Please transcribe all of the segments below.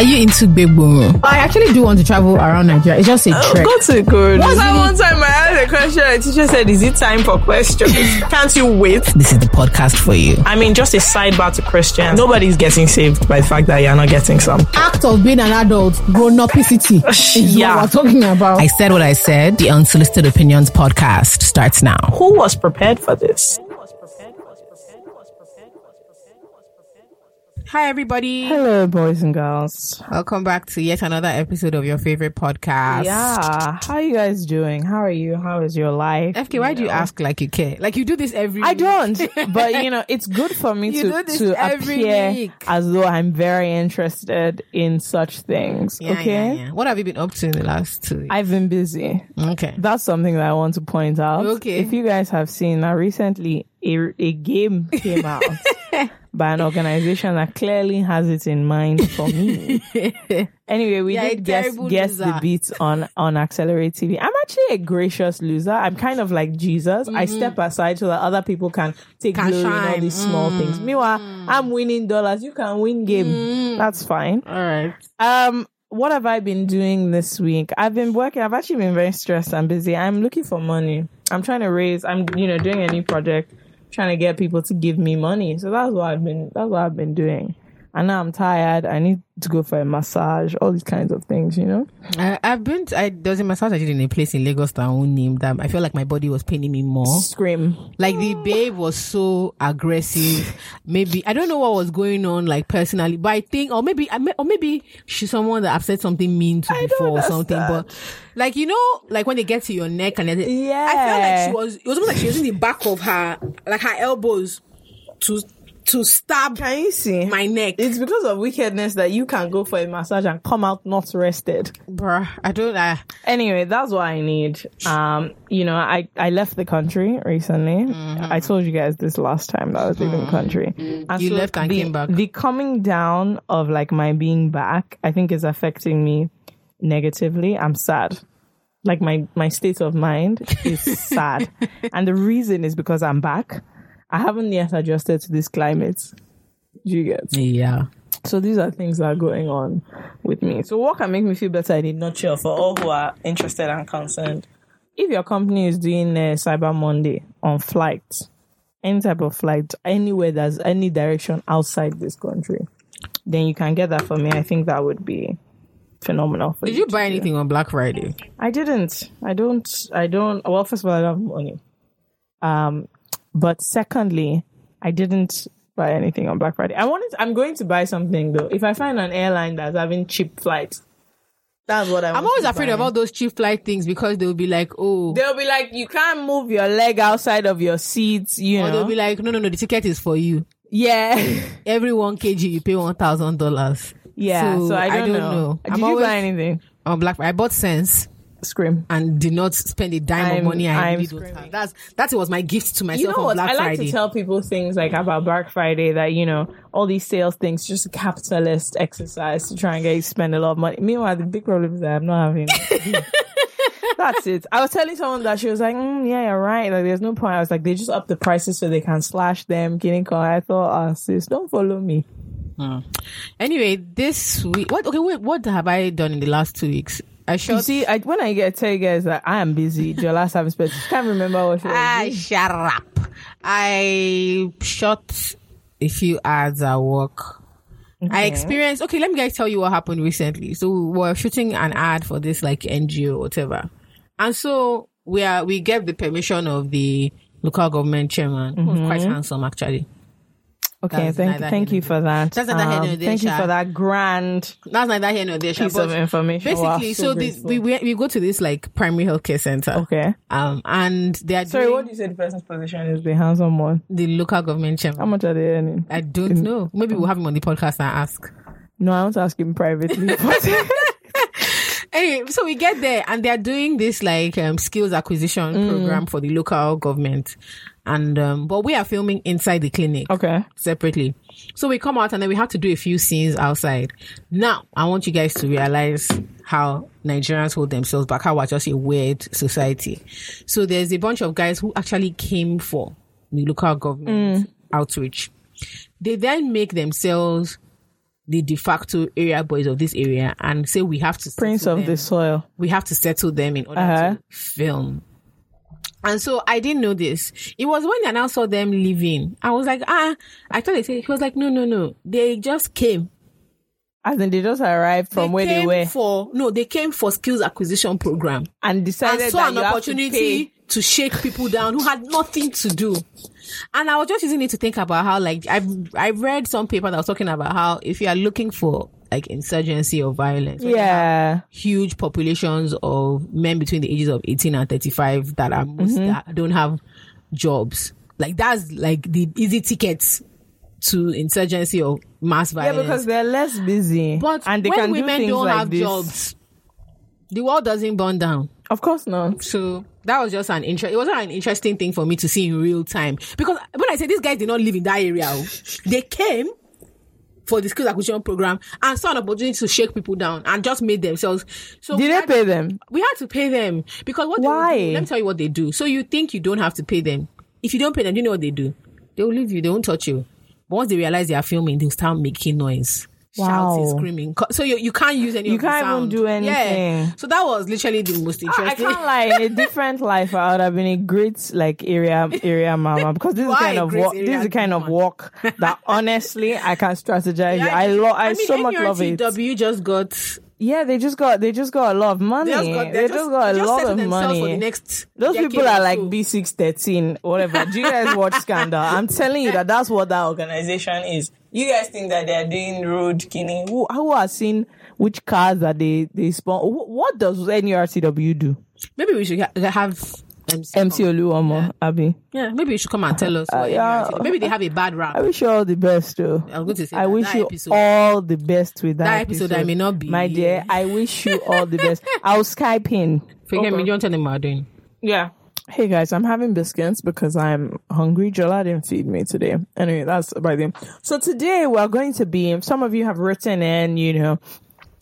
Are you into big boom? I actually do want to travel around Nigeria. It's just a trek. Go to good. What's One really- one time I asked a question and the teacher said, Is it time for questions? Can't you wait? This is the podcast for you. I mean, just a sidebar to Christians. Nobody's getting saved by the fact that you're not getting some. Act of being an adult, grown upicity is Yeah. what we're talking about. I said what I said. The Unsolicited Opinions podcast starts now. Who was prepared for this? Hi, everybody. Hello, boys and girls. Welcome back to yet another episode of your favorite podcast. Yeah. How are you guys doing? How are you? How is your life? FK, why do you ask like you care? Like you do this every I week. don't, but you know, it's good for me to to every appear week. as though I'm very interested in such things. Yeah, okay, yeah, yeah. What have you been up to in the last two weeks? I've been busy. okay. That's something that I want to point out. Okay. If you guys have seen now recently a, a game came out by an organization that clearly has it in mind for me. anyway, we Yeah, did guess guess the beats on on Accelerate TV. I'm actually a gracious loser. I'm kind of like Jesus. I step aside so that other people can take Mm-hmm. Can glory in all shine. these small things. Meanwhile, I'm winning dollars. You can win game. Mm. That's fine. All right. Um, what have I been doing this week? I've been working. I've actually been very stressed and busy. I'm looking for money. I'm trying to raise. I'm you know doing a new project, trying to get people to give me money. So that's what I've been. That's what I've been doing. And now I'm tired. I need to go for a massage. All these kinds of things, you know. I, I've been. To, I there was a massage I did in a place in Lagos that I won't name them. I feel like my body was paining me more. Scream. Like the babe was so aggressive. Maybe I don't know what was going on, like personally, but I think, or maybe, or maybe she's someone that I've said something mean to before or something. But like you know, like when they get to your neck and Yeah. I felt like she was. It was almost like she was in the back of her, like her elbows, to to stab Can you see? my neck. it's because of wickedness that you can go for a massage and come out not rested. Bruh, I don't. I, anyway, that's what I need. Um, you know, I, I left the country recently. I told you guys this last time that I was leaving the country. And You left and the, came back. The coming down of like my being back, I think is affecting me negatively. I'm sad. Like my, my state of mind is sad. And the reason is because I'm back. I haven't yet adjusted to this climate. Do you get? yeah. So these are things that are going on with me. So what can make me feel better in a nutshell for all who are interested and concerned? If your company is doing uh, Cyber Monday on flights, any type of flight, anywhere that's any direction outside this country, then you can get that for me. I think that would be phenomenal. For Did you to buy do. anything on Black Friday? I didn't. I don't. I don't. Well, first of all, I don't have money. Um, but secondly, I didn't buy anything on Black Friday. I wanted. I'm going to buy something though. If I find an airline that's having cheap flights, that's what I. Want. I'm always afraid of all those cheap flight things because they'll be like, oh, They'll be like, you can't move your leg outside of your seats. You or know. they'll be like, no, no, no, the ticket is for you. yeah. Every one kg you pay one thousand dollars. Yeah. So, So, I I don't, don't know. know. Did I'm you always- buy anything? On Black Friday, I bought Sense Scream. and did not spend a dime I'm- of money. I I'm really don't screaming. have. That's that was my gift to myself you know on what? Black I like Friday. to tell people things like about Black Friday that you know all these sales things just a capitalist exercise to try and get you spend a lot of money. Meanwhile, the big problem is that I'm not having. That's it. I was telling someone that she was like, mm, "Yeah, you're right. Like, there's no point." I was like, "They just up the prices so they can slash them." Getting call. I thought, "Ah, sis, don't follow me." anyway, this week, what? Okay, wait, what have I done in the last two weeks? I You shot. see, I, when I get tell you guys that I am busy, your last time spent, I can't remember what Ah, shut up. I shot a few ads at work. I experienced okay, let me guys tell you what happened recently. So we were shooting an ad for this like NGO, whatever. And so we are we get the permission of the local government chairman, who was quite handsome actually. Okay, That's thank thank you for that. Um, That's neither here nor there, Thank you for that grand That's neither here nor there. Piece of information. Wow, Basically, so, the, grateful. we, we we go to this like primary healthcare center. okay. Um, and they are Sorry, doing what do you say the person's position is? The handsome one. the local government chairman. How much are they earning? I don't know. Maybe we'll have him on the podcast and ask. No, I want to ask him privately. Anyway, so we get there and they're doing this like um, skills acquisition Mm. program for the local government. And, um, but we are filming inside the clinic okay. separately. So we come out and then we have to do a few scenes outside. Now, I want you guys to realize how Nigerians hold themselves back, how we're just a weird society. So there's a bunch of guys who actually came for the local government outreach. They then make themselves the de facto area boys of this area and say we have to Prince of them. the soil. we have to settle them in order Uh-huh. to film. And so I didn't know this. It was when I now saw them leaving. I was like, ah, I thought they said, he was like, no, no, no. They just came. As in, they just arrived from where they were for, no, they came for skills acquisition program and decided and saw that an to opportunity pay. to, shake people down who had nothing to do. And I was just using it to think about how, like, I've, I read some paper that was talking about how if you are looking for like insurgency or violence, when you have Yeah. huge populations of men between the ages of 18 and 35 that are most Mm-hmm. that don't have jobs. Like that's like the easy tickets to insurgency or mass violence. Yeah, because they're less busy. but and they when can women things don't like have this. jobs, the world doesn't burn down. Of course not. So that was just an interest. It wasn't an interesting thing for me to see in real time because when I say these guys did not live in that area, oh, they came for the skills acquisition program and saw an opportunity to shake people down and just made themselves. So Did they pay them? We had to pay them because what? Why? do, let me tell you what they do. So you think you don't have to pay them? If you don't pay them, you know what they do? They will leave you. They won't touch you. But once they realize they are filming, they'll start making noise. Shouting, Wow. screaming. So you, you can't use any You can't even do Yeah. anything. So that was literally the most interesting. I can't lie. In a different life, I would have been a great like area area mama because this is You the are kind of work. This is the kind of work that honestly I can strategize. Yeah, I love. I, mean, so much love it. W just got. Yeah, they just got they just got a lot of money. They just got, they just, got a just lot of money. For the next Those people are like. B six thirteen, whatever. Do you guys watch Scandal? I'm telling you that that's what that organization is. You guys think that they're doing road killing? Who who has seen which cars that they they spawn? What does NURTW do? Maybe we should ha- have MC. MC come. Oluomo, Abi. Yeah, maybe you should come and tell us. Uh, yeah. Maybe they have a bad rap. I wish you all the best, though. I was going to say I that, wish that you episode. all the best with that, That episode I may not be. My dear, I wish you all the best. I'll Skype in. Forget me. You don't tell them what I'm doing. Yeah. Hey guys, I'm having biscuits because I'm hungry. Jola didn't feed me today. Anyway, that's by the So today we're going to be, some of you have written in, you know,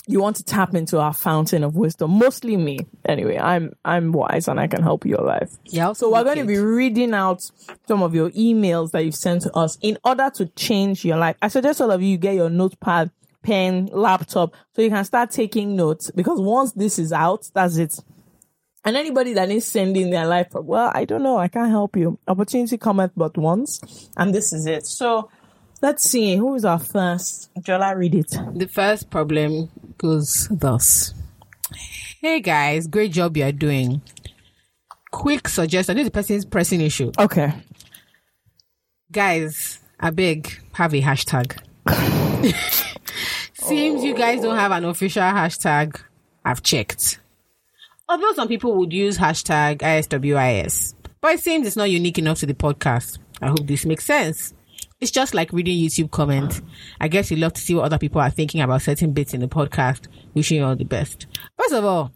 you want to tap into our fountain of wisdom. Mostly me. Anyway, I'm, I'm wise and I can help your life. Yeah. So we're going to be reading out some of your emails that you've sent to us in order to change your life. I suggest all of you get your notepad, pen, laptop, so you can start taking notes because once this is out, that's it. And anybody that is sending their life, well, I don't know, I can't help you. Opportunity cometh but once, and this is it. So let's see, who is our first? Jola, read it. The first problem goes thus. Hey guys, great job you are doing. Quick suggestion. This is the person's pressing issue. Okay. Guys, I beg, have a hashtag. Seems you guys don't have an official hashtag. I've checked. Although some people would use hashtag ISWIS, but it seems it's not unique enough to the podcast. I hope this makes sense. It's just like reading YouTube comments. I guess you love to see what other people are thinking about certain bits in the podcast. Wishing you all the best. First of all,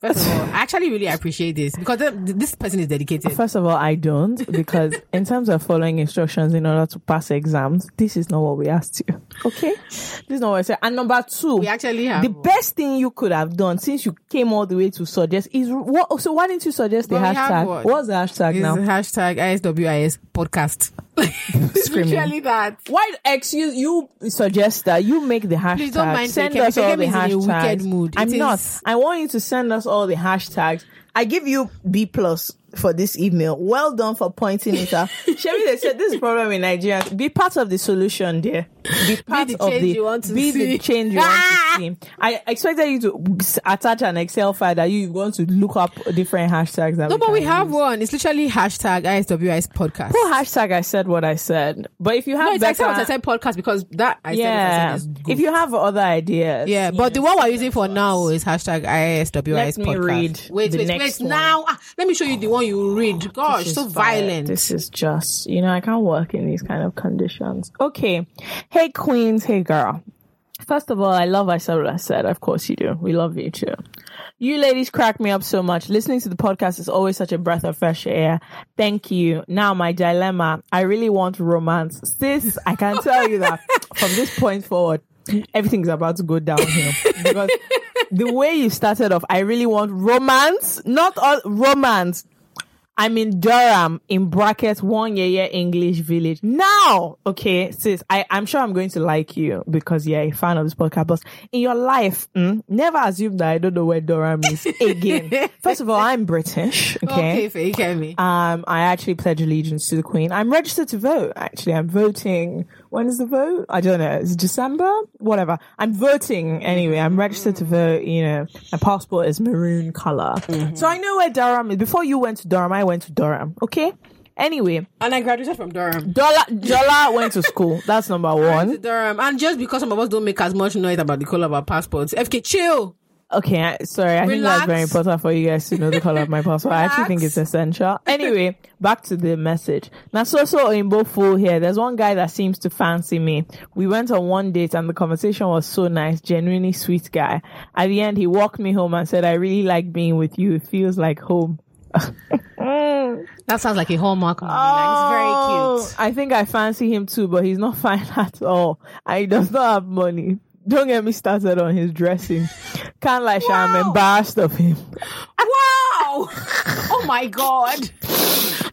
first of all, I actually really appreciate this because th- this person is dedicated. First of all, I don't because in terms of following instructions in order to pass exams, this is not what we asked you. Okay, this is not what I said. And number two, We actually have the one. best thing you could have done since you came all the way to suggest is what. So why didn't you suggest the But hashtag? one. What's the hashtag It's now? hashtag ISWIS podcast. It's Screaming. literally that. Why excuse you suggest that you make the hashtag? Please don't mind send Feke. us all the is in a hashtags. wicked mood. I'm It not. is- I want you to send us all the hashtags. I give you B plus for this email. Well done for pointing it out. Sherry, they said this is problem in Nigeria. Be part of the solution, dear. Be part the of change the you want to be the see. change you want to see. I expected you to attach an Excel file that you want to look up different hashtags. That No, but we have use. one. It's literally hashtag ISWIS podcast. Put hashtag. I said what I said. But if you have no, it's I better, I said podcast because that I yeah. said, it, I said If you have other ideas, yeah, but the one we're using for now is hashtag ISWIS Let me podcast. read Wait, the wait, wait. one. Now, ah, let me show you the one you read. Gosh, so violent. This is just, you know, I can't work in these kind of conditions. Okay. Hey, queens. Hey, girl. First of all, I love I said what I said. Of course you do. We love you too. You ladies crack me up so much. Listening to the podcast is always such a breath of fresh air. Thank you. Now my dilemma. I really want romance. Sis, I can tell you that from this point forward, everything's about to go downhill because the way you started off, I really want romance, not all romance. I'm in Durham in brackets one year year English village. Now, okay, sis, I, I'm sure I'm going to like you because you're a fan of this podcast. But in your life, mm, never assume that I don't know where Durham is again. First of all, I'm British. Okay. Okay, for me. Um, I actually pledge allegiance to the Queen. I'm registered to vote. Actually, I'm voting. When is the vote? I don't know. It's December. Whatever. I'm voting anyway. I'm registered to vote. You know, my passport is maroon color, mm-hmm. so I know where Durham is. Before you went to Durham, I went to Durham. Okay. Anyway, And I graduated from Durham. Dollar Jola went to school. That's number To one. Durham. And just because some of us don't make as much noise about the color of our passports, FK, chill. Okay, I- sorry. I think that's very important for you guys to know the color of my passport. I actually think it's essential. Anyway, back to the message. Now, so so in both full here. There's one guy that seems to fancy me. We went on one date and the conversation was so nice, genuinely sweet guy. At the end, he walked me home and said, "I really like being with you. It feels like home." That sounds like a hallmark movie. Oh, it's very oh, cute. I think I fancy him too, but he's not fine at all. And he does not have money. Don't get me started on his dressing. Can't lie, Sha, I'm Wow. embarrassed of him. Wow! oh my god!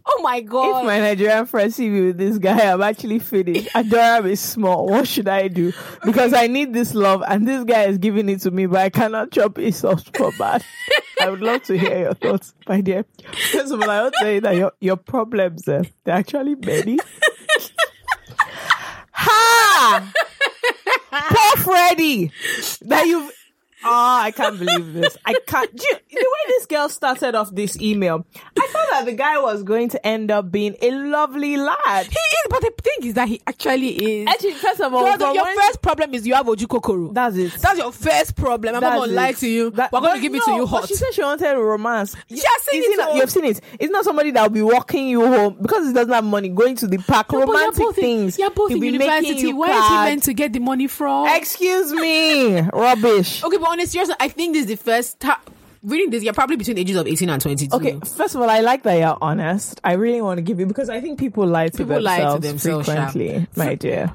Oh my god! If my Nigerian friends see me with this guy, I'm actually finished. Adoram is small. What should I do? Because I need this love, and this guy is giving it to me, but I cannot chop his sauce for bad. I would love to hear your thoughts, my dear. First of all, I would say that your, your problems, uh, they're actually many. ha! Poor Freddy! That you've. Oh, I can't believe this. I can't. You, the way this girl started off this email, I thought that the guy was going to end up being a lovely lad. he is, but the thing is that he actually is. Actually, first of all, Your- first problem is you have ojukokoro. that's it. That's your first problem. I'm not gonna lie to you. That- We're going to give it to you but hot. She said she wanted romance. She has seen Is it not- You've seen it. It's not somebody that will be walking you home because he doesn't have money going to the park. You're romantic both in- things. You're both in university. Where is he meant to get the money from? Excuse me, rubbish. okay, but on a serious I think this is the first time. Reading this, you're probably between the ages of 18 and 22. Okay, first of all, I like that you're honest. I really want to give you because I think people lie to People lie to themselves themselves, frequently, my dear.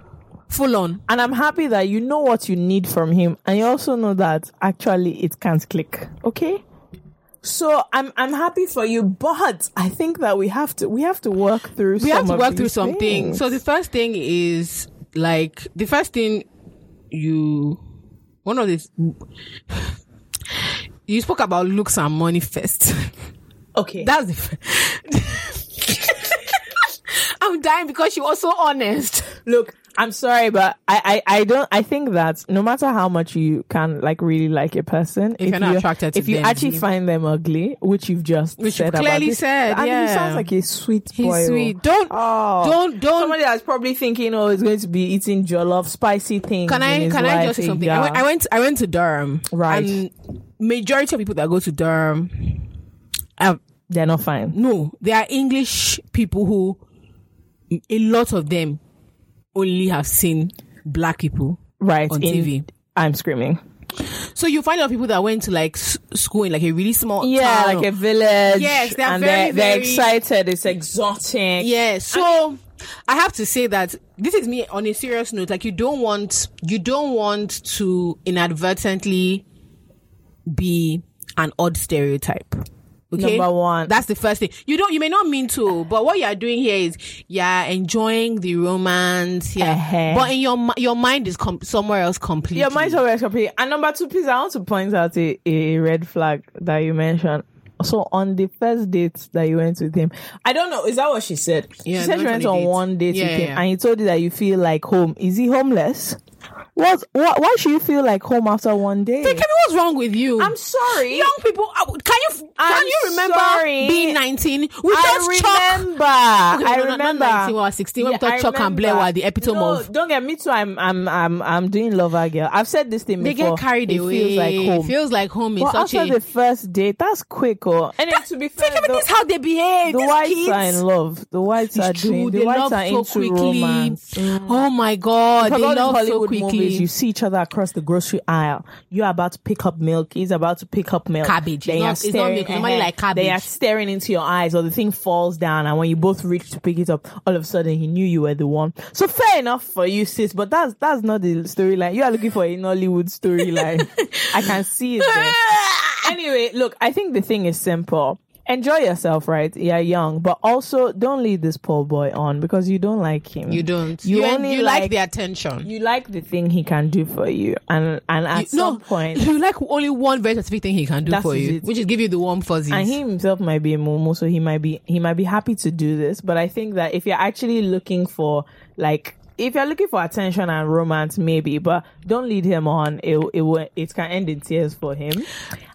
Full on. And I'm happy that you know what you need from him, and you also know that actually it can't click. Okay. So I'm I'm happy for you, but I think that we have to we have to work through. Something. We have to work through something. things. So the first thing is like the first thing you one of these you spoke about looks and money first. okay, That's the. F- I'm dying because she was so honest. look. I'm sorry, but I, I, I don't. I think that no matter how much you can like really like a person, If you're not attracted to if you them, actually you- find them ugly, which you've just Which said about clearly this- said, and he yeah. sounds like a sweet He's boy. oh. sweet. Don't Oh. don't don't. Somebody that's probably thinking, oh, he's going to be eating jollof, spicy things. Can I can I just something? I went, I went I went to Durham. Right. And majority of people that go to Durham, They're not fine. no, they are English people who a lot of them only have seen black people Right. on in- TV. I'm screaming. So you find a lot of people that went to like school in like a really small Yeah, town. like a village. Yes, they're and very, they're, they're very- excited. It's exotic. Yeah, so I have to say that this is me on a serious note. Like you don't want you don't want to inadvertently be an odd stereotype. Okay, Number one. That's the first thing. You don't. You may not mean to, but what you are doing here is yeah, enjoying the romance. Yeah, Uh-huh. but in your your mind is com- somewhere else completely. Your mind's always complete. And number two, please, I want to point out a, a red flag that you mentioned. So on the first date that you went with him, I don't know, is that what she said? Yeah, she said she went on date. one date Yeah, with yeah, him yeah. and he told you that you feel like home. Is he homeless? What, what, why should you feel like home after one day? Tell me what's wrong with you? I'm sorry. Young people, uh, can you can I'm you remember sorry. being nineteen? We I just chalk remember. Okay, I no, no, not remember. 19, we were 16. When we thought I Chuck and Blair remember. were the epitome no, of- Don't get me too. I'm I'm I'm I'm doing lover girl. I've said this thing They before. get carried it away. Feels like home. It feels like home is but such after a. the first date, that's quick. Oh, and then to be fair, Think about this how they behave. the These whites kids. are in love. The whites are It's doing. true. The They whites love are so into quickly. romance. Oh my god, they love so quickly. You see each other across the grocery aisle. You're about to pick up milk. He's about to pick up milk. Cabbage. They are not- it's not staring. it's normally like cabbage. They are staring into your eyes, or the thing falls down, and when you both reach to pick it up, all of a sudden he knew you were the one. So fair enough for you, sis. But that's that's not the storyline. You are looking for a Nollywood storyline. I can see it there. anyway, look, I think the thing is simple. Enjoy yourself, right? You're young, but also don't lead this poor boy on because you don't like him. You don't. You, You, only you like, like, the attention. you like the thing he can do for you, and and at You- some point, you like only one very specific thing he can do for you, it. which is give you the warm fuzzies. and he himself might be a momo, so he might be he might be happy to do this. But I think that if you're actually looking for like if you're looking for attention and romance, maybe, but don't lead him on. It it it can end in tears for him.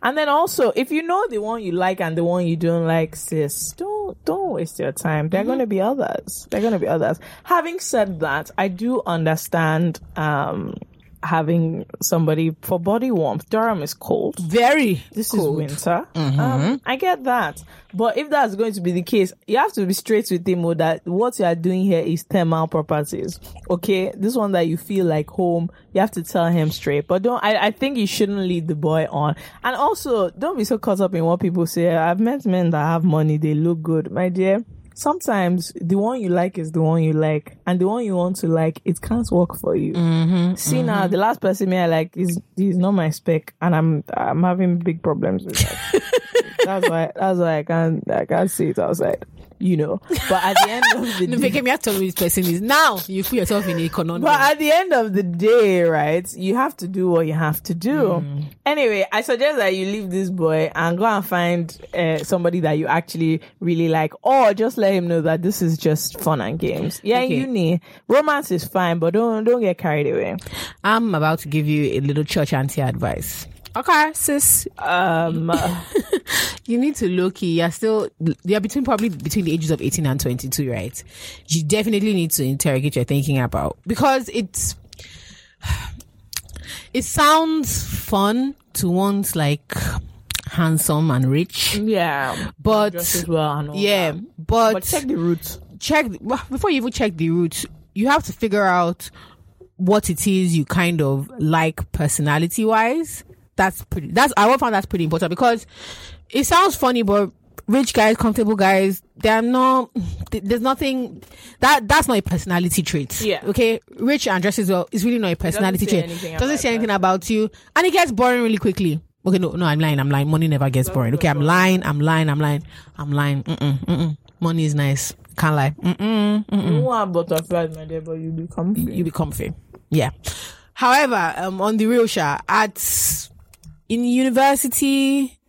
And then also, if you know the one you like and the one you don't like, sis, don't don't waste your time. There are going to be others. There are going to be others. Having said that, I do understand um having somebody for body warmth. Durham is cold very. this cold. is winter. Um, I get that. But if that's going to be the case, you have to be straight with him oh, that what you are doing here is thermal properties. Okay? This one that you feel like home, you have to tell him straight. But don't, I, I think you shouldn't lead the boy on. And also, don't be so caught up in what people say. I've met men that have money, they look good. My dear, sometimes the one you like is the one you like. And the one you want to like, it can't work for you. Mm-hmm, see mm-hmm. now, the last person me I like is, is not my spec. And I'm, I'm having big problems with that. that's why that's why I can't I can't see it outside. You know. But at the end of the day me tell you this person is now you put yourself in a conundrum. but at the end of the day, right, you have to do what you have to do. Anyway, I suggest that you leave this boy and go and find uh, somebody that you actually really like, or just let him know that this is just fun and games. Yeah, Okay. uni, romance is fine, but don't don't get carried away. I'm about to give you a little church auntie advice. Okay, sis, Um, you need to low key. You're still, you're between probably between the ages of 18 and 22, right? You definitely need to interrogate your thinking about because it's, it sounds fun to want like handsome and rich, yeah, but well. yeah, that. but, but check the roots. check before you even check the roots. you have to figure out what it is you kind of like personality wise that's pretty that's i found that's pretty important because it sounds funny but rich guys comfortable guys they're not th- there's nothing that that's not a personality trait Yeah. okay rich and dressed as well is really not a personality say trait doesn't say anything about you and it gets boring really quickly okay no no i'm lying i'm lying money never gets boring okay i'm lying i'm lying i'm lying i'm lying mm-mm, mm-mm. money is nice can't lie mm-mm, mm-mm. You want butterflies, my dear, but you become free. you be comfy. Yeah. However, um, on the real shot, at in university,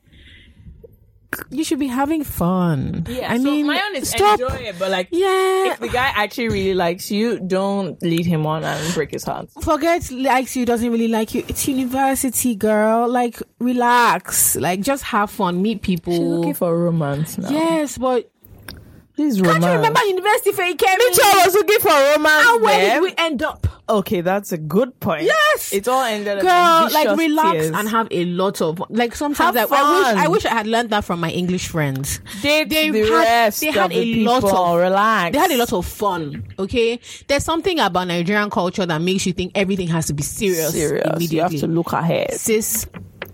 you should be having fun. Yeah, I so mean, my own is stop. enjoy it, but like, Yeah. if the guy actually really likes you, don't lead him on and break his heart. Forget likes you, doesn't really like you. It's university, girl. Like, relax. Like, just have fun, meet people. She's looking for romance now. yes, but this can't romance. you remember university for you came Me too, I was looking for romance. And where there. did we end up? Okay, that's a good point. Yes. it all ended. girl like relax tears. and have a lot of like sometimes Have like, I wish. I wish I had learned that from my English friends. Date they the had- rest they had of the a lot of- relax. They had a lot of fun. Okay, there's something about Nigerian culture that makes you think everything has to be serious. serious. Immediately, You have to look ahead. sis,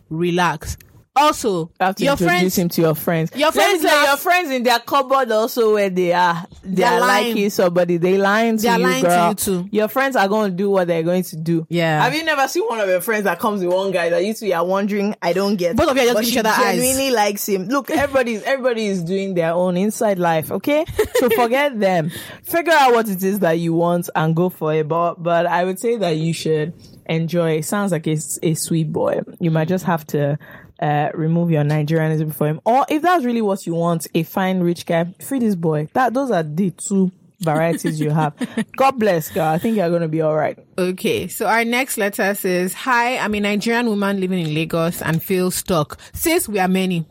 relax. Also, You your friends, him to your friends. Your friends laugh- your friends in their cupboard also where they are. They are lying. liking somebody. They lying to They're you, lying to you too. Your friends are going to do what they're going to do. Yeah. Have you never seen one of your friends that comes with one guy that you two are wondering? I don't get. Both of you are just but each other eyes. genuinely likes him. Look, everybody's everybody is doing their own inside life. Okay, so forget them. Figure out what it is that you want and go for it. But but I would say that you should enjoy. It sounds like it's a sweet boy. You might just have to. Uh, remove your Nigerianism for him, or if that's really what you want, a fine rich guy, free this boy. That those are the two varieties you have. God bless, girl. I think you're gonna be all right. Okay, so our next letter says, Hi, I'm a Nigerian woman living in Lagos and feel stuck. since we are many.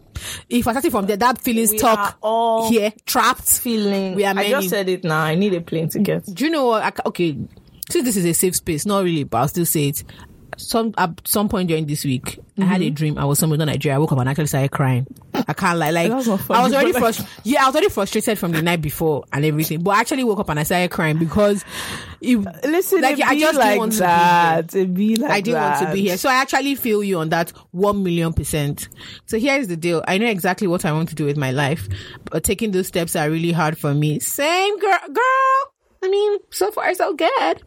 If I started from there, that feeling We stuck all here, trapped. Feeling. We are many. I just said it now. I need a plane ticket. Do you know what? I, okay, since this is a safe space, not really, but I'll still say it. Some at some point during this week, I had Mm-hmm. a dream. I was somewhere in Nigeria. I woke up and actually started crying. I can't lie. Like funny, I was already like- frustrated. Yeah, I was already frustrated from the night before and everything. But I actually woke up and I started crying because it, Listen, like it I just like didn't want to be here. that. It be like I didn't want to be here. So I actually feel you on that one million percent. So here's the deal. I know exactly what I want to do with my life, but taking those steps are really hard for me. Same girl, girl. I mean, so far so good.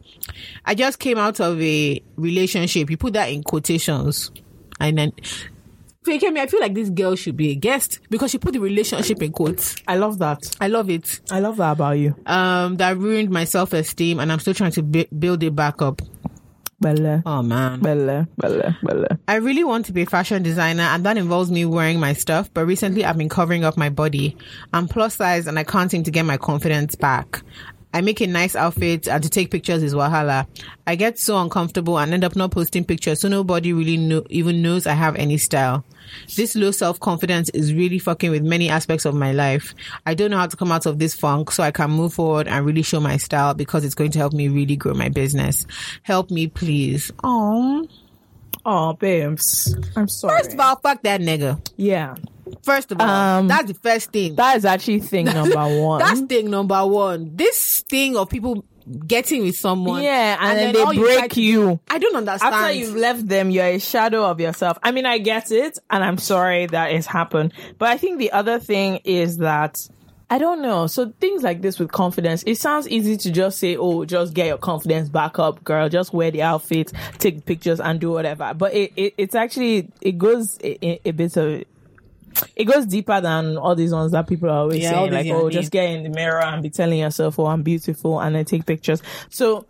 I just came out of a relationship. You put that in quotations. And then Feyikemi, I feel like this girl should be a guest because she put the relationship in quotes. I love that. I love it. I love that about you. Um, that ruined my self esteem, and I'm still trying to bi- build it back up. Belle. Oh man. Belle. Belle. Belle. I really want to be a fashion designer and that involves me wearing my stuff, but recently I've been covering up my body. I'm plus size and I can't seem to get my confidence back. I make a nice outfit and to take pictures is wahala. I get so uncomfortable and end up not posting pictures so nobody really know, even knows I have any style. This low self-confidence is really fucking with many aspects of my life. I don't know how to come out of this funk so I can move forward and really show my style because it's going to help me really grow my business. Help me please. Oh. Oh, babes. I'm sorry. First of all, fuck that nigga. yeah. First of all, Um, that's the first thing. That is actually thing number one. that's thing number one. This thing of people getting with someone. yeah, and, then, all they you break to- you. I don't understand. After you've left them, you're a shadow of yourself. I mean, I get it, and I'm sorry that it's happened. But I think the other thing is that I don't know. So things like this with confidence, it sounds easy to just say, "Oh, just get your confidence back up, girl. Just wear the outfit, take pictures, and do whatever." But it, it it's actually it goes a- a bit of it goes deeper than all these ones that people are always Yeah, saying, like, "Oh, just get in the mirror and be telling yourself, oh, I'm beautiful," and then take pictures. So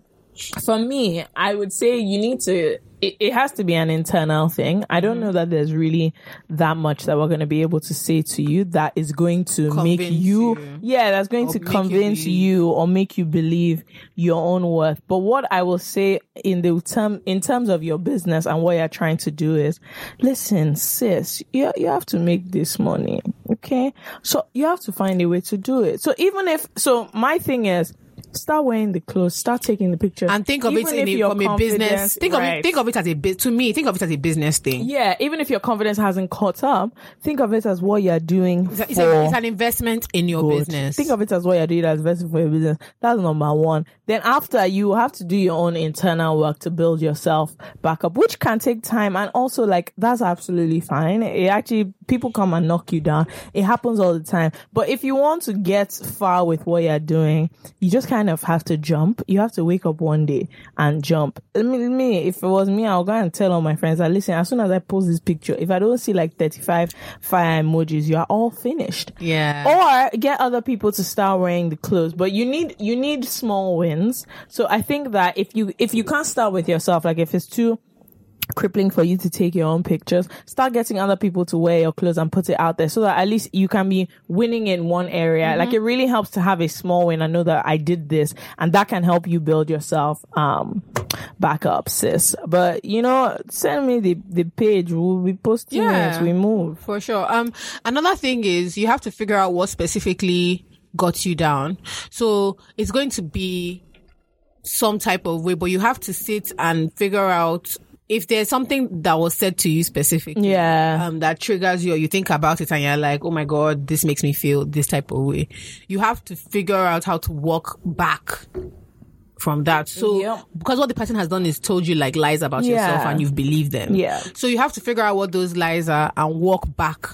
for me, I would say you need to. It, it has to be an internal thing. I don't know mm. that there's really that much that we're going to be able to say to you that is going to make you, you. yeah, that's going to make you convince you or make you believe your own worth. But what I will say in the term, in terms of your business and what you're trying to do is, listen, sis, you you have to make this money, okay? So you have to find a way to do it. So even if, so my thing is. Start wearing the clothes. Start taking the pictures, and think of Even it in a, from a business. Think of it. Think of it as a. To me, think of it as a business thing. Yeah, even if your confidence hasn't caught up, think of it as what you're doing It's, a- it's, a- it's an investment in your good. business. Think of it as what you're doing as investing for your business. That's number one. Then after you have to do your own internal work to build yourself back up, which can take time. And also like, that's absolutely fine. It actually, people come and knock you down. It happens all the time. But if you want to get far with what you're doing, you just kind of have to jump. You have to wake up one day and jump. I mean, me, if it was me, I'll go and tell all my friends that listen, as soon as I post this picture, if I don't see like 35 fire emojis, you are all finished yeah. or get other people to start wearing the clothes but you need you need small wins so i think that if you if you can't start with yourself like if it's too crippling for you to take your own pictures. Start getting other people to wear your clothes and put it out there so that at least you can be winning in one area. Like it really helps to have a small win. I know that i did this and that can help you build yourself um back up sis. But you know send me the the page. We'll be posting Yeah. it we move. For sure. Um, another thing is you have to figure out what specifically got you down. So it's going to be some type of way, but you have to sit and figure out if there's something that was said to you specifically. yeah Um, that triggers you or you think about it and you're like, oh my God, this makes me feel this type of way. You have to figure out how to walk back from that. So, Yep. because what the person has done is told you like lies about yourself and you've believed them. Yeah. So you have to figure out what those lies are and walk back.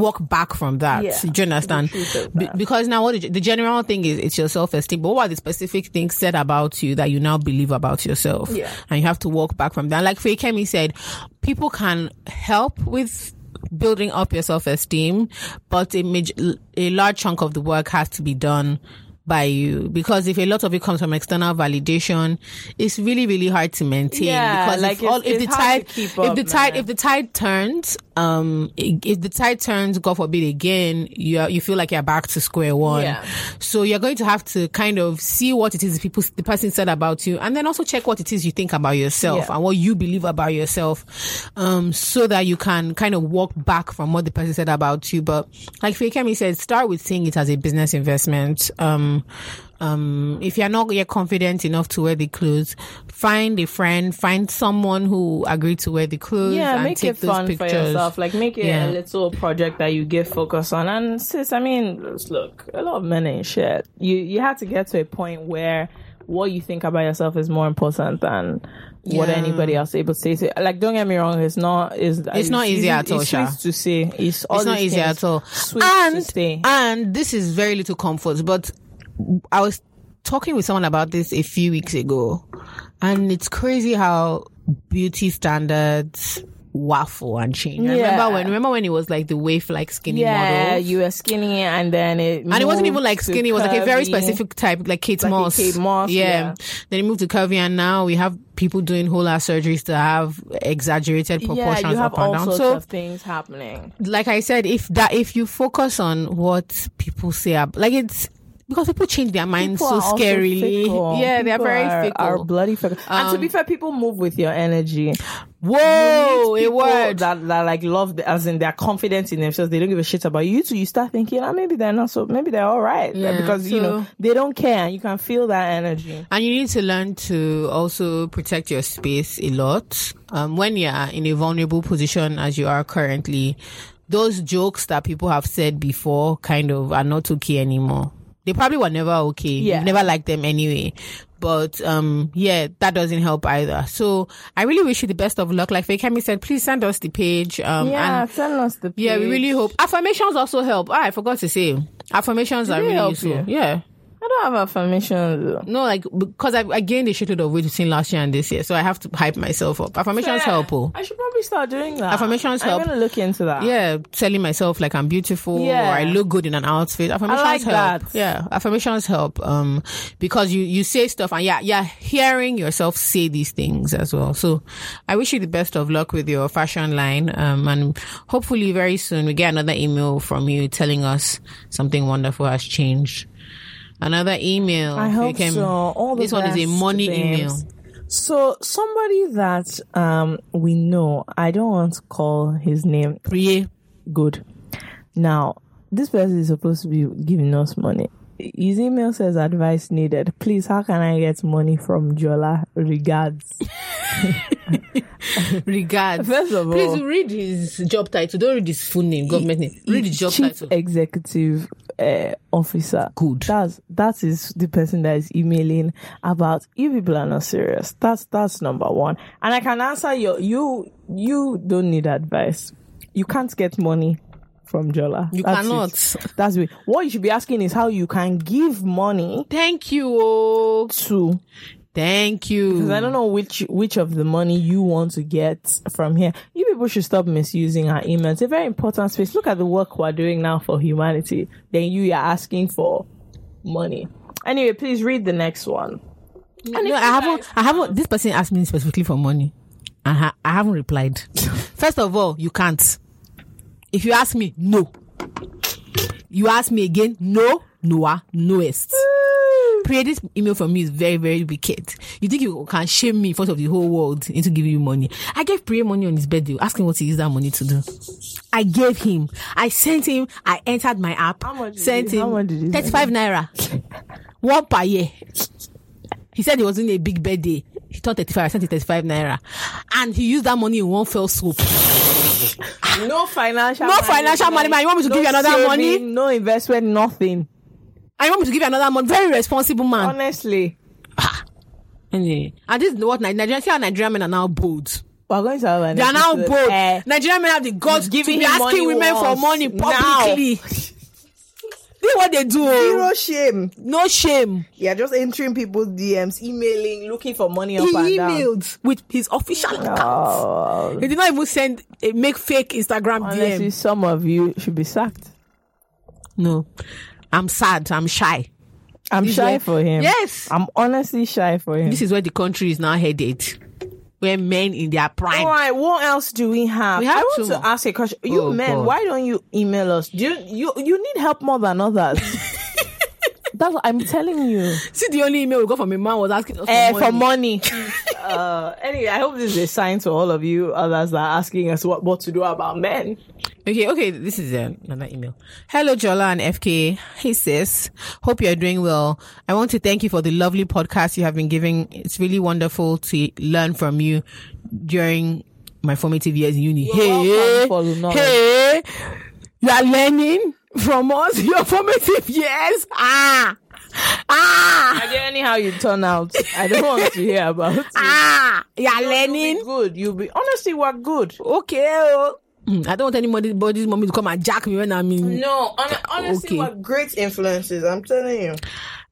Walk back from that. Yeah. Do you understand? The truth of Be- because now what the, general thing is, it's your self-esteem. But what are the specific things said about you that you now believe about yourself? Yeah. And you have to walk back from that. Like Kemi said, people can help with building up your self-esteem, but a, maj- a large chunk of the work has to be done by you because if a lot of it comes from external validation it's really really hard to maintain Yeah, because like if, all, if the tide if the tide man. if the tide turns um if the tide turns god forbid again you you feel like you're back to square one Yeah. so you're going to have to kind of see what it is the people the person said about you and then also check what it is you think about yourself Yeah. and what you believe about yourself um so that you can kind of walk back from what the person said about you but like Feyikemi said start with seeing it as a business investment um um if you're not yet confident enough to wear the clothes find a friend find someone who agreed to wear the clothes yeah, and make take it those fun pictures for yourself. Like make it Yeah. a little project that you give focus on. And sis, I mean, look, a lot of men ain't shit. You you have to get to a point where what you think about yourself is more important than what anybody else is able to say. So, like, don't get me wrong, it's not is It's not easy at all, It's sweet to say. It's, it's not easy at all. Sweet and and this is very little comfort. But I was talking with someone about this a few weeks ago, and it's crazy how beauty standards waffle and change. I Yeah. Remember when? Remember when it was like the wave like skinny model? Yeah, model, you were skinny, and then it and it wasn't even like skinny. It was like a very specific type, like Kate Like Moss. Kate Moss, yeah. Then it moved to curvy, and now we have people doing whole ass surgeries to have exaggerated proportions Yeah, you have up and down. sorts So of things happening. like I said, if that if you focus on what people say, like it's because people change their minds People so scarily. Yeah, they're People very are, fickle. Are bloody fickle. and to be fair, people move with your energy. Whoa, it word. that, that like love, as in they're confident in themselves. They don't give a shit about you. So you start thinking, ah, maybe they're not so, maybe they're all right Yeah, because you know they don't care. and You can feel that energy. And you need to learn to also protect your space a lot. Um, when you're in a vulnerable position as you are currently, those jokes that people have said before kind of are not okay anymore. They probably were never okay. Yeah. You've never liked them anyway. But um yeah, that doesn't help either. So I really wish you the best of luck. Like Feyikemi said, please send us the page. Um Yeah, and send us the. yeah, we really hope affirmations also help. Ah, I forgot to say. Affirmations are really help useful. you? Yeah. I don't have affirmations. though. No, like because I, I gained a shitload of weight between last year and this year, so I have to hype myself up. Affirmations help. Oh. I should probably start doing that. Affirmations help. I'm gonna look into that. Yeah, telling myself like I'm beautiful Yeah. or I look good in an outfit. Affirmations like help. that. Yeah, affirmations help. Um, because you you say stuff and yeah, yeah, hearing yourself say these things as well. So, I wish you the best of luck with your fashion line. Um, and hopefully very soon we get another email from you telling us something wonderful has changed. Another email. I hope Fakem. so. All the this one is a money email. So somebody that um we know, I don't want to call his name. Priye. Good. Now, this person is supposed to be giving us money. His email says advice needed. Please, how can I get money from Jola? Regards. Regards. First of all- please read his job title. Don't read his full name, government name. Read the job Chief title. Executive uh, Officer. Good. That's that is the person that is emailing about you people are not serious. That's that's number one. And I can answer your you you don't need advice. You can't get money from Jola. You That's cannot. it. That's it. What you should be asking is how you can give money Thank you. To Thank you. because I don't know which which of the money you want to get from here. You people should stop misusing our email. It's a very important space. Look at the work we're doing now for humanity. Then you are asking for money. Anyway, please read the next one. No, I haven't. I haven't. This person asked me specifically for money. I, ha- I haven't replied. First of all, you can't. If you ask me, no. You ask me again, no, Noah, noest. Pray this email from me is very, very wicked. You think you can shame me in front of the whole world into giving you money? I gave Priya money on his birthday. Ask him what he used that money to do. I gave him. I sent him. I entered my app. How much did sent him how much did you send 35 naira. One per year. He said it was in a big birthday. He turned 35. I sent him 35 naira. And he used that money in one fell swoop. No financial No financial money, man. You want me to give you another money? No investment, nothing. I want me to give you another money? Very responsible man. Honestly. Anyway, and this is what Ni- Nigerian, see how Nigerian men are now bold. We're going to have an They are now bold. eh, Nigerian men have the guts to giving be asking women for money publicly. See what they do. oh. Zero shame. No shame. You're just entering people's DMs, emailing, looking for money up He and down. emailed with his official account. Oh, He did not even send a make fake Instagram honestly, DM. some of you should be sacked. No, I'm sad. I'm shy. I'm This shy where- for him. Yes. I'm honestly shy for him. This is where the country is now headed. Where men in their prime. All right, what else do we have? We have I want two to more. ask a question. You Oh, men, God. why don't you email us? Do you you, you need help more than others? That's what I'm telling you. See, the only email we got from a man was asking us for Eh, money. for money. uh, anyway, I hope this is a sign to all of you others that are asking us what, what to do about men. Okay, okay, this is uh, another email. Hello, Jola and FK. Hey, sis. Hope you're doing well. I want to thank you for the lovely podcast you have been giving. It's really wonderful to learn from you during my formative years in uni. hey, welcome for the knowledge. hey, you are learning from us your formative years. Ah, ah, I get anyhow you turn out. I don't want to hear about it. ah, you are You'll learning. good. You'll be honestly we're good. Okay. oh. Hmm, I don't want anybody's body's mommy to come and jack me when I'm in. No, hon- honestly, Okay. we're great influences. I'm telling you.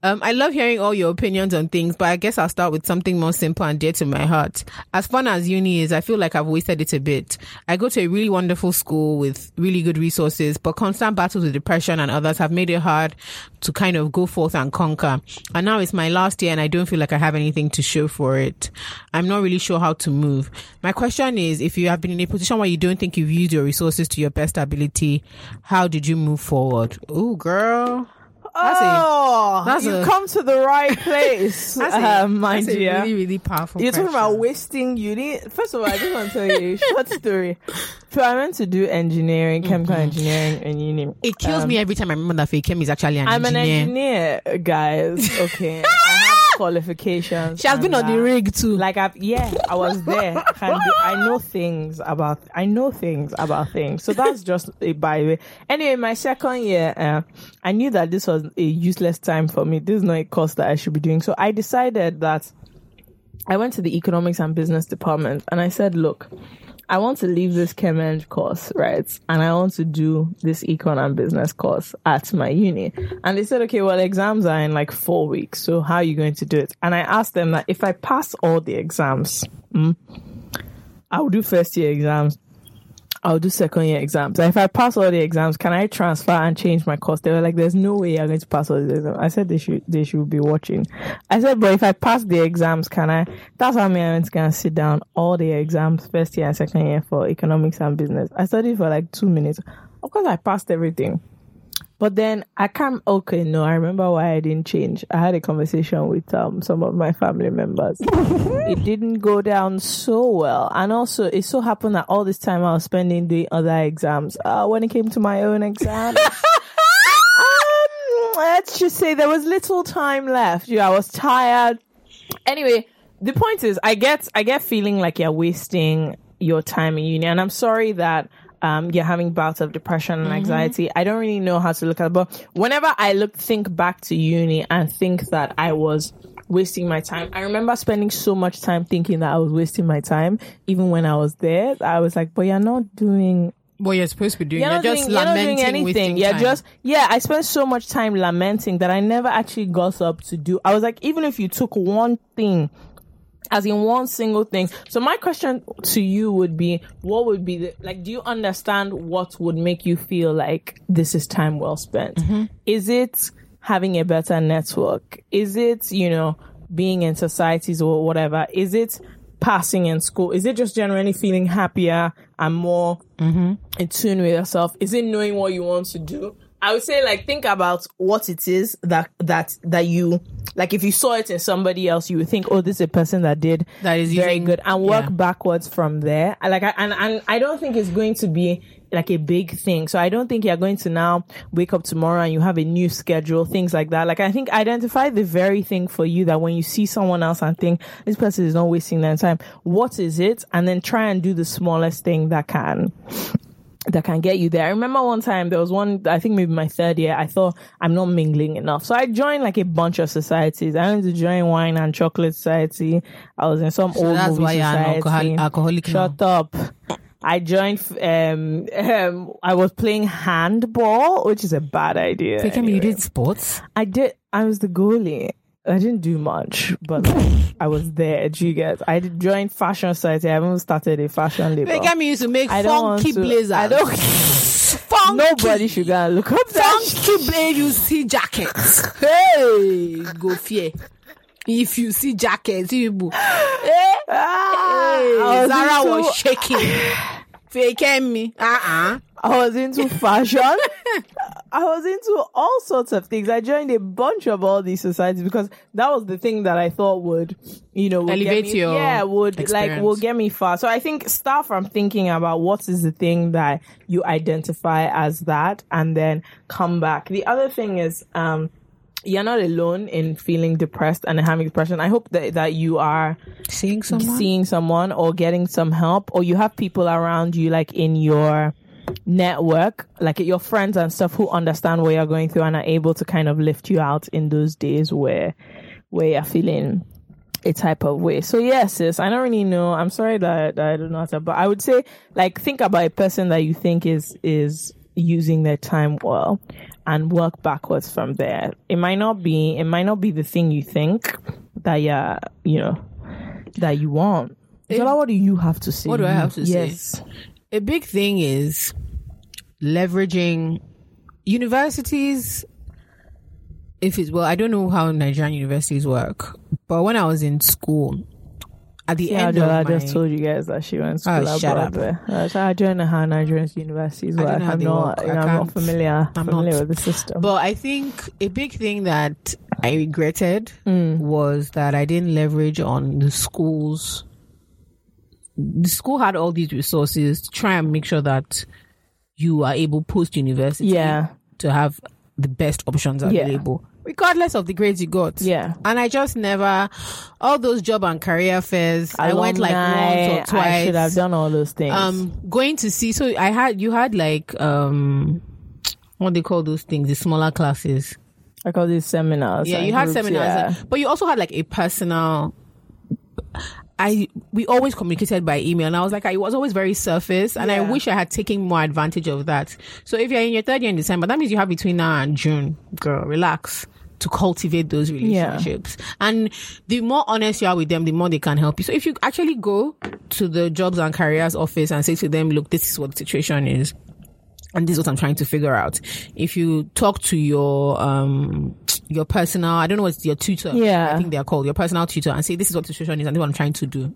Um, I love hearing all your opinions on things, but I guess I'll start with something more simple and dear to my heart. As fun as uni is, I feel like I've wasted it a bit. I go to a really wonderful school with really good resources, but constant battles with depression and others have made it hard to kind of go forth and conquer. And now it's my last year and I don't feel like I have anything to show for it. I'm not really sure how to move. My question is, if you have been in a position where you don't think you've used your resources to your best ability, how did you move forward? Ooh, girl. That's a- oh, that's you've a- come to the right place, That's a, um, my that's a really, really powerful You're talking about wasting uni. First of all, I just want to tell you a short story. So I went to do engineering, chemical engineering in uni. Mm-hmm. It kills Um, me every time I remember that Feyikemi is actually an engineer. I'm an engineer. guys. Okay, qualifications. She has been on the rig too. Like I've yeah, I was there. I, do, I know things about I know things about things. So that's just a by the way. Anyway, my second year, uh, I knew that this was a useless time for me. This is not a course that I should be doing. So I decided that I went to the economics and business department and I said, look, I want to leave this Chem course, right? And I want to do this econ and business course at my uni. And they said, okay, well, exams are in like four weeks. So how are you going to do it? And I asked them that if I pass all the exams, mm, I'll do first year exams. I'll do second year exams. If I pass all the exams, can I transfer and change my course? They were like, "There's no way you're going to pass all the exams." I said they should they should be watching. I said, but if I pass the exams, can I? That's how my and gonna sit down all the exams, first year and second year for economics and business. I studied for like two minutes. Of course, I passed everything. But then I can't. Okay, no, I remember why I didn't change. I had a conversation with um some of my family members. it didn't go down so well, and also it so happened that all this time I was spending doing other exams. Uh, when it came to my own exam, um, let's just say there was little time left. Yeah, I was tired. Anyway, the point is, I get I get feeling like you're wasting your time in uni, and I'm sorry that um, you're having bouts of depression and anxiety. I don't really know how to look at it, but whenever I look think back to uni and think that I was wasting my time, I remember spending so much time thinking that I was wasting my time, even when I was there. I was like, but you're not doing what you're supposed to be doing. you're, You're, not just doing, you're not doing anything. You're time. just yeah. I spent so much time lamenting that I never actually got up to do. I was like, even if you took one thing, as in one single thing. So my question to you would be, what would be the like? Do you understand what would make you feel like this is time well spent? Mm-hmm. Is it having a better network? Is it you know being in societies or whatever? Is it passing in school? Is it just generally feeling happier and more in tune with yourself? Is it knowing what you want to do? I would say like think about what it is that that that you like if you saw it in somebody else you would think oh this is a person that did That is very using- good and work yeah. backwards from there. I like I, and and I don't think it's going to be like a big thing. So I don't think you're going to now wake up tomorrow and you have a new schedule things like that. Like I think identify the very thing for you that when you see someone else and think this person is not wasting their time what is it? And then try and do the smallest thing that can that can get you there. I remember one time there was one, I think maybe my third year, I thought I'm not mingling enough. So I joined like a bunch of societies. I went to join wine and chocolate society. I was in some old that's movie why you're an alcohol- alcoholic Shut up. I joined, um, um, I was playing handball, which is a bad idea. Feyikemi, you anyway. did sports. I did. I was the goalie. I didn't do much, but like, I was there. Do you get? I joined fashion society. I haven't started a fashion label. Feyikemi used to make I funky to- blazers. I don't. funky, Nobody should go and look up that. funky blaze. You see jackets. hey, go fear. If you see jackets, you will. Hey, Ah, hey, was Zara was shaking. Feyikemi me. Uh-uh. I was into fashion. I was into all sorts of things. I joined a bunch of all these societies because that was the thing that I thought would, you know, would Elevate get me, your yeah, would like experience. will get me far. So I think start from thinking about what is the thing that you identify as that, and then come back. The other thing is, um, you're not alone in feeling depressed and having depression. I hope that that you are Seeing someone? seeing someone or getting some help or you have people around you like in your network like your friends and stuff who understand what you're going through and are able to kind of lift you out in those days where where you're feeling a type of way. So yes, sis, I don't really know. I'm sorry that, that I don't know how to, but I would say like think about a person that you think is is using their time well and work backwards from there. It might not be it might not be the thing you think that yeah, you know, that you want. Jola, eh, what do you have to say? What do I have to say? A big thing is leveraging universities if it's well i don't know how nigerian universities work but when i was in school at the Yeah, end Jola of my, just told you guys that she went to school Oh, shut up. I don't know how Nigerian universities I work. how I'm not. I you know, I'm can't- familiar I'm familiar not. with the system. but i think a big thing that i regretted Mm. was that i didn't leverage on the schools the school had all these resources to try and make sure that you are able post university yeah, to have the best options Yeah. available, regardless of the grades you got. yeah. And I just never, all those job and career fairs, I went like once or twice. I should have done all those things. Um, going to see, so I had, you had like, um, what they call those things, the smaller classes. I call these seminars. Yeah, you had groups, seminars, yeah. but you also had like a personal. I we always communicated by email, and I was like, I was always very surface, and I wish I had taken more advantage of that. So if you're in your third year in December, that means you have between now and June, girl, relax to cultivate those relationships. And the more honest you are with them, the more they can help you. So if you actually go to the jobs and careers office and say to them, look, this is what the situation is and this is what I'm trying to figure out. If you talk to your um your personal, I don't know what's your tutor. Yeah. I think they are called your personal tutor, and say this is what the situation is, and this is what I'm trying to do.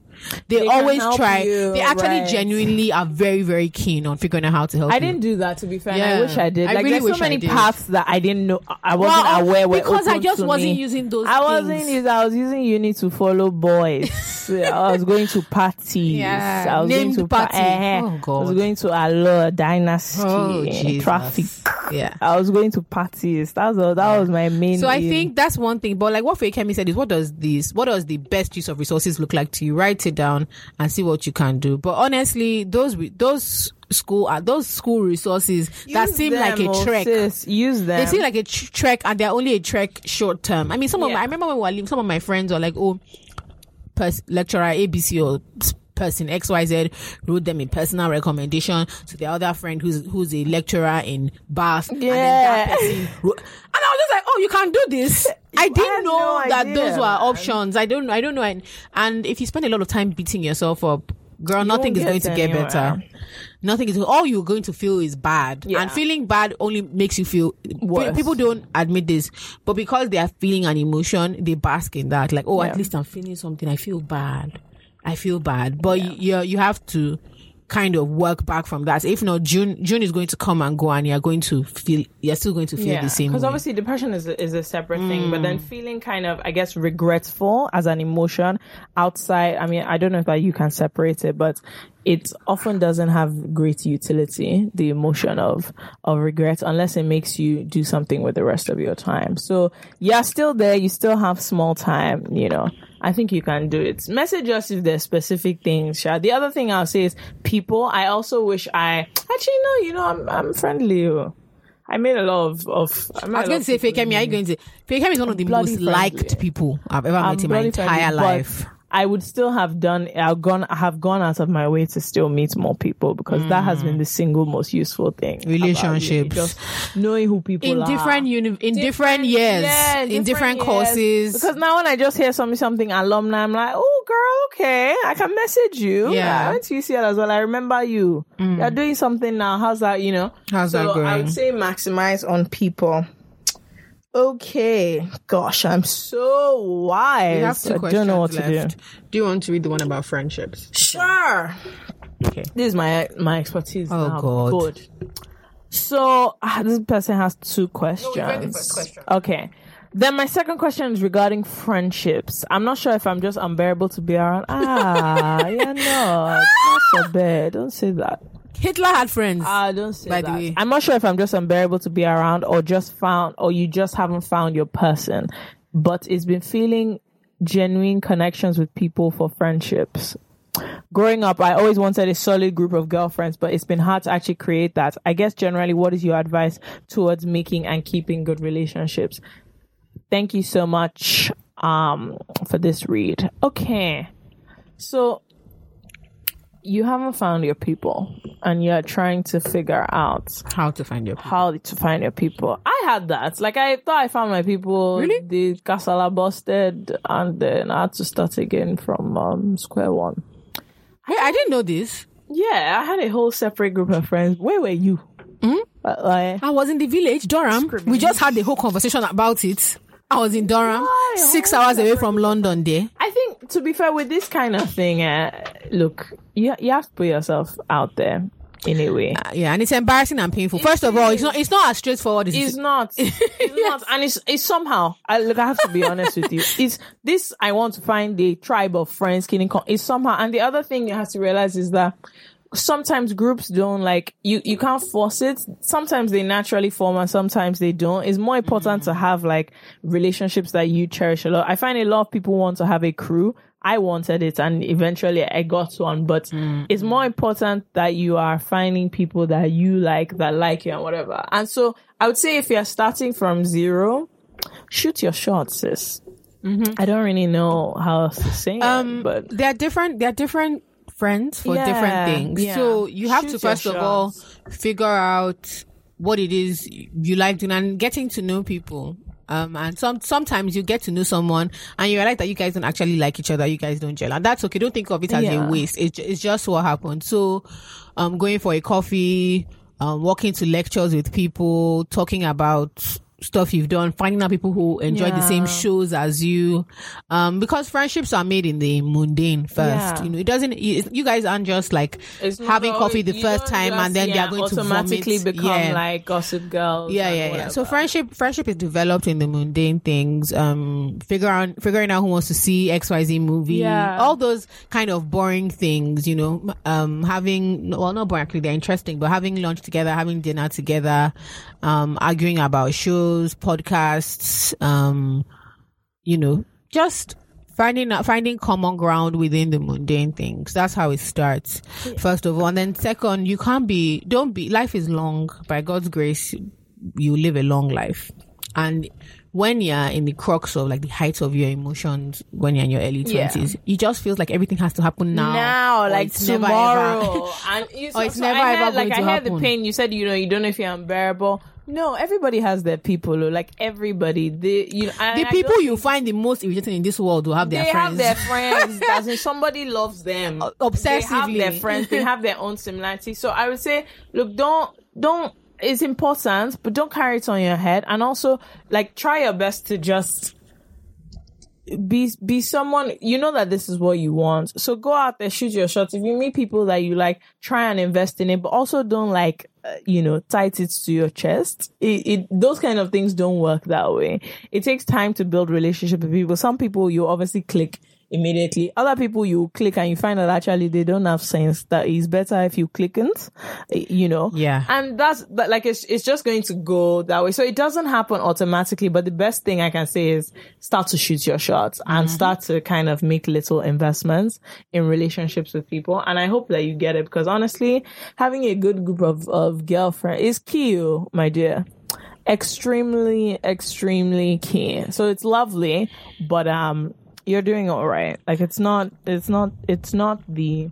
They, They always try. you, they actually right. genuinely are very very keen on figuring out how to help. I you. did didn't do that to be fair. Yeah. I wish I did. I like really there's so many paths that I didn't know. I wasn't Well, aware were because I just wasn't me. using those I wasn't things. using. I was using uni to follow boys. I was going to parties. Yeah, I was named going to party. eh, Oh, I was going to a Allure Dynasty Oh, Jesus. traffic. Yeah. I was going to parties. That was that was my main. So I aim. think that's one thing. But like what Kemi said is what does this what does the best use of resources look like to you? Write it down and see what you can do. But honestly, those those school uh, those school resources that Use seem like a oh, trek. sis. Use them. They seem like a tr- trek and they're only a trek short term. I mean, some of my, I remember when we were leaving, some of my friends were like, oh, pers- lecturer ABC or person XYZ wrote them a personal recommendation to the other friend who's who's a lecturer in Bath. And then that Yeah. person wrote, and I was just like, oh, you can do this. I didn't know no that idea, those were options. I don't, know. I don't know. And, and if you spend a lot of time beating yourself up, girl, nothing is going to get better. Nothing is, all you're going to feel is bad. Yeah. And feeling bad only makes you feel, Worse. people don't admit this, but because they are feeling an emotion, they bask in that. Like, oh, Yeah. at least I'm feeling something. I feel bad. I feel bad. But you, you have to kind of work back from that. If not, June, June is going to come and go and you're going to feel, you're still going to feel the same Because obviously depression is a, is a separate thing, but Mm. then feeling kind of, I guess, regretful as an emotion outside. I mean, I don't know if that you can separate it, but it often doesn't have great utility. The emotion of of regret, unless it makes you do something with the rest of your time. So you're still there. You still have small time. You know. I think you can do it. Message us if there's specific things. Sha. The other thing I'll say is people. I also wish I actually no. You know, I'm I'm friendly. oh. I made a lot of. of I, I was going to say Feyikemi. Are you going to say Feyikemi is one of the most friendly. liked people I've ever I'm met in my entire friendly, life. I would still have done. I've gone. I have gone out of my way to still meet more people because that has been the single most useful thing. about. Relationships. just knowing who people In are. different uni- in different, years, yeah, in different years. courses. Because now when I just hear something, something alumni, I'm like, oh girl, okay, I can message you. Yeah. Mm. I went to UCL as well. I remember you. You're doing something now. How's that? You know. How's so that going? I would say maximize on people. Okay. Gosh, I'm so wise. we have two I questions don't know what left. to do. Do you want to read the one about friendships? Sure. Okay. This is my my expertise. Oh, now. God. Good. So ah, this person has two questions. read the first question. Okay. Then my second question is regarding friendships. I'm not sure if I'm just unbearable to be around. Ah, yeah, no, it's not so bad. Don't say that. Hitler had friends. Ah, don't say By the that. way. I'm not sure if I'm just unbearable to be around, or just found, or you just haven't found your person. But it's been feeling genuine connections with people for friendships. Growing up, I always wanted a solid group of girlfriends, but it's been hard to actually create that. I guess generally, what is your advice towards making and keeping good relationships? Thank you so much um, for this read. Okay, so you haven't found your people and you're trying to figure out How to find your people. how to find your people. I had that. Like I thought I found my people. Really? The Casala busted and then I had to start again from um, square one. Hey, I didn't know this. Yeah, I had a whole separate group of friends. Where were you? Uh, like, I was in the village, Durham. We just had the whole conversation about it. I was in Durham, Why? six Why hours away from London. There, I think to be fair with this kind of thing, uh, look, you you have to put yourself out there in a way. Uh, yeah, and it's embarrassing and painful. First of all, it's not it's not as straightforward as It's not. It's not, and it's it's somehow. I look. I have to be honest with you. It's this. I want to find the tribe of friends. Killing is somehow. And the other thing you have to realize is that sometimes groups don't like you. You can't force it. Sometimes they naturally form, and sometimes they don't. It's more important to mm-hmm. have like relationships that you cherish a lot. I find a lot of people want to have a crew. I wanted it and eventually I got one, but mm-hmm. it's more important that you are finding people that you like, that like you and whatever. And so I would say if you're starting from zero, shoot your shot, sis. Mm-hmm. I don't really know how else to say it, um, but they're different. They're different friends for Yeah, different things. yeah. So you have Shoot to first of all figure out what it is you like doing and getting to know people. Um, and some sometimes you get to know someone and you realize that you guys don't actually like each other. You guys don't gel, and that's okay. Don't think of it as Yeah. a waste. It's it's just what happened. So, um, going for a coffee, um, walking to lectures with people, talking about stuff you've done, finding out people who enjoy the same shows as you, um, because friendships are made in the mundane first. Yeah. You know, it doesn't. You you guys aren't just like It's having coffee the first time just, and then yeah, they are going to automatically become Yeah. like gossip girls. Yeah, yeah, yeah. So friendship, friendship is developed in the mundane things. Um, figure out, figuring out who wants to see X, Y, Z movie. Yeah. All those kind of boring things, you know. Um, having well, not boring. Actually, they're interesting, but having lunch together, having dinner together, um, arguing about shows, podcasts, um, you know, just finding out, finding common ground within the mundane things. That's how it starts. First of all, and then second, you can't be, don't be. Life is long. By God's grace, you live a long life, and when you're in the crux of like the height of your emotions, when you're in your early Yeah. twenties, it just feels like everything has to happen now. now, like it's never, tomorrow. ever- and you, Or it's so never I ever heard, like going I heard the pain. You said you know you don't know if you're unbearable. No, everybody has their people. Like everybody, they you know the people you find the most irritating in this world will have their they friends. have their friends. As in somebody loves them. obsessively. They have their friends. They have their own similarities. So I would say, look, don't don't. It's important, but don't carry it on your head. And also, like, try your best to just be be someone you know that this is what you want. So go out there, shoot your shots. If you meet people that you like, try and invest in it, but also don't like Uh, you know tight it to your chest. It, it those kind of things don't work that way. It takes time to build relationship with people. Some people you obviously click immediately. Other people you click and you find that actually they don't have sense. That is better if you clickn't, eh, you know. Yeah. And that's that like it's it's just going to go that way. So it doesn't happen automatically. But the best thing I can say is start to shoot your shots and start to kind of make little investments in relationships with people. And I hope that you get it because honestly, having a good group of of girlfriend is key, oh, my dear. Extremely, extremely key. So it's lovely, but um, you're doing all right. Like it's not, it's not, it's not the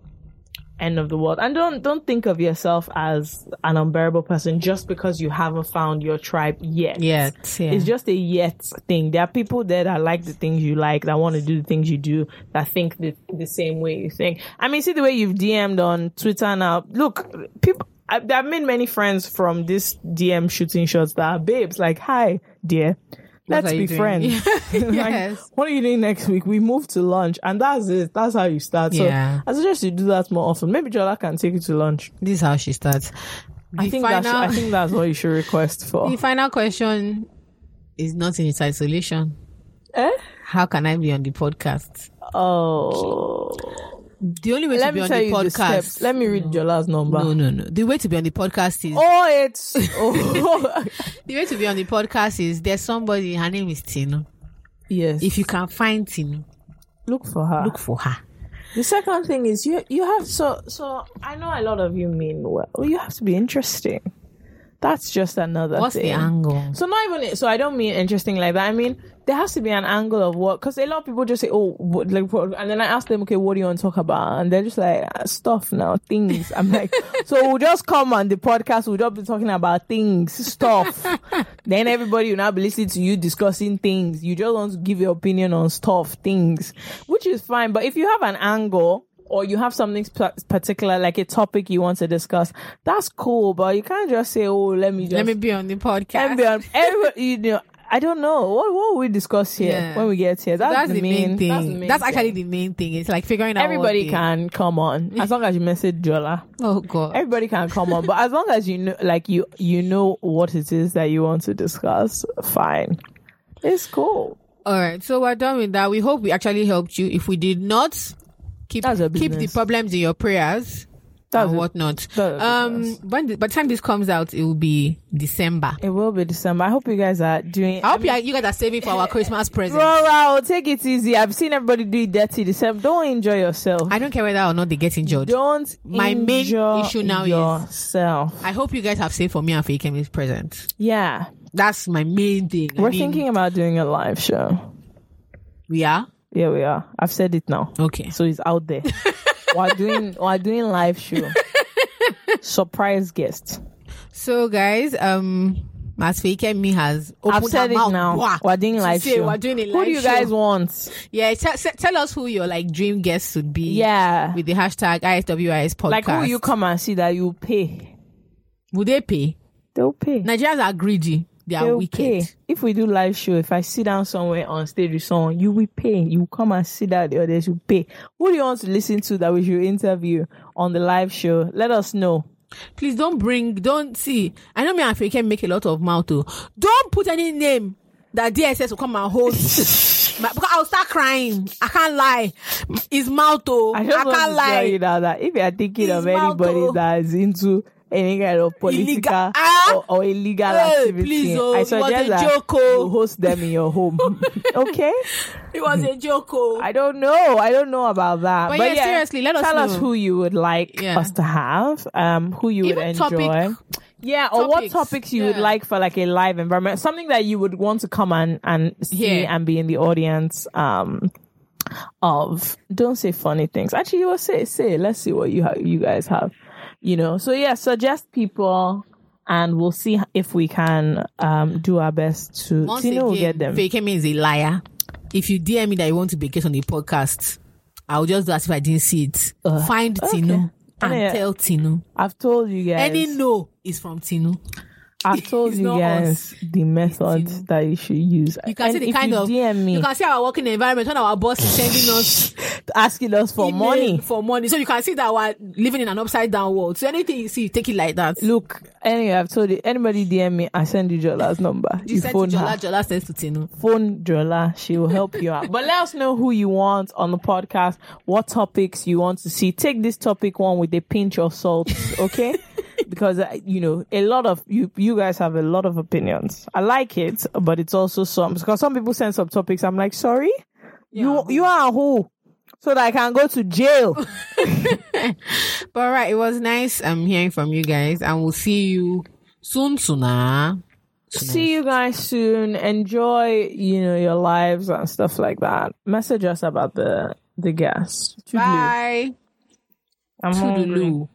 end of the world. And don't don't think of yourself as an unbearable person just because you haven't found your tribe yet. Yet, yeah. It's just a yet thing. There are people there that like the things you like, that want to do the things you do, that think the, the same way you think. I mean, see the way you've DM'd on Twitter now. Look, people. I, I've made many friends from this DM shooting shots that are babes. Like, hi, dear. Let's be doing? friends. Like, Yes. what are you doing next week? We move to lunch, and that's it. That's how you start. So Yeah. I suggest you do that more often. Maybe Jola can take you to lunch. This is how she starts. I The think that's final- I think that's what you should request for. The final question is not in its isolation. Eh? How can I be on the podcast? Oh, The only way let to be on the you the podcast. Let me read Jola's number. no, no, no. The way to be on the podcast is Oh, it's oh the way to be on the podcast is there's somebody. Her name is Tino. yes. If you can find Tino, look for her. look for her. The second thing is you you have so so I know a lot of you mean well. You have to be interesting. That's just another What's thing. the angle? So not even so. I don't mean interesting like that. I mean there has to be an angle of what because a lot of people just say, "Oh, what, like," what- and then I ask them, "Okay, what do you want to talk about?" And they're just like, "Ah, "Stuff now, things." I'm like, "So we'll just come on the podcast. We'll just be talking about things, stuff. then everybody will now be listening to you discussing things. You just want to give your opinion on stuff, things, which is fine. But if you have an angle." Or you have something sp- particular, like a topic you want to discuss. That's cool, but you can't just say, "Oh, let me just Let me be on the podcast. and beyond. Everybody, you know, I don't know what what will we discuss here Yeah. when we get here. That's, that's, the main, thing. That's, That's, the main actually thing. the main thing. It's like figuring out. everybody the- can come on as long as you message Jola. Oh god. Everybody can come on, but as long as you know, like you you know what it is that you want to discuss, fine. It's cool. All right, so we're done with that. We hope we actually helped you. If we did not, keep keep the problems in your prayers That's and whatnot. Um, when the, by the time this comes out, it will be December. It will be December. I hope you guys are doing. I hope you, are- you guys are saving for our Christmas present. Rora, take it easy. I've seen everybody do it dirty December. Don't enjoy yourself. I don't care whether or not they get injured. don't My main issue now is- yourself. I hope you guys have saved for me and Feyikemi's present. Yeah, That's my main thing. We're mean, thinking about doing a live show. we are Yeah, we are. I've said it now, okay. so it's out there. we're doing we're doing live show. Surprise guest. So guys, um, as Feyikemi has I've opened said her it mouth, now. wah, We're doing live show. We're doing a live Who do you show. guys want? Yeah, tell, tell us who your like dream guest would be. Yeah, with the hashtag ISWIS podcast. like who you come and see that you pay. Would they pay? They'll pay. Nigerians are greedy. They are They'll wicked. pay. If we do live show, if I sit down somewhere on stage with someone, you will pay. You come and sit down, the others will pay. Who do you want to listen to that we should interview on the live show? Let us know. Please don't bring, don't see. I know me and Feyikemi make a lot of mouth too. Don't put any name that DSS will come and hold. My- because I'll start crying. I can't lie. It's mouth. Oh. I, I can't want to tell lie. you now that if you are thinking It's of anybody Malto. Oh. that is into any kind of political Illegal- Ah! or, or illegal Hey, activity, please, oh, I it was suggest a that joke, oh. you host them in your home. okay? It was a joke. Oh. I don't know. I don't know about that. But yeah, seriously, let us tell us who you would like Yeah. us to have, um, who you Even would enjoy. topic- yeah, or what topics, topics you would like for like a live environment, something that you would want to come and and see Yeah. and be in the audience. Um, of don't say funny things. Actually, you will say say. Let's see what you have. You guys have. You know. So yeah, suggest people. And we'll see if we can um, do our best to. Once Tino will get them. Feyikemi is a liar. If you DM me that you want to be guest on the podcast, I'll just do as if I didn't see it. Uh, Find okay. Tino and Yeah. tell Tino. I've told you guys. Any no is from Tino. I've told you guys the method that you should use. You can and see the kind of DM me You can see our working environment when our boss is sending us asking us for money. for money. So you can see that we're living in an upside down world. So anything you see, take it like that. Look, anyway, I've told you. Anybody DM me, I send you Jola's number. You You, phone Jola, her. Jola says to Tino. Phone Jola. She will help you out. But let us know who you want on the podcast. What topics you want to see. Take this topic one with a pinch of salt, okay? because uh, you know a lot of you you guys have a lot of opinions. I like it, but it's also some because some people send some topics. I'm like, sorry, you you are a who? So that I can go to jail. But right, it was nice um hearing from you guys, and we'll see you soon, sooner. See you guys soon. Enjoy, you know, your lives and stuff like that. Message us about the the guest. Toodaloo. Bye. I'm hungry. Toodaloo.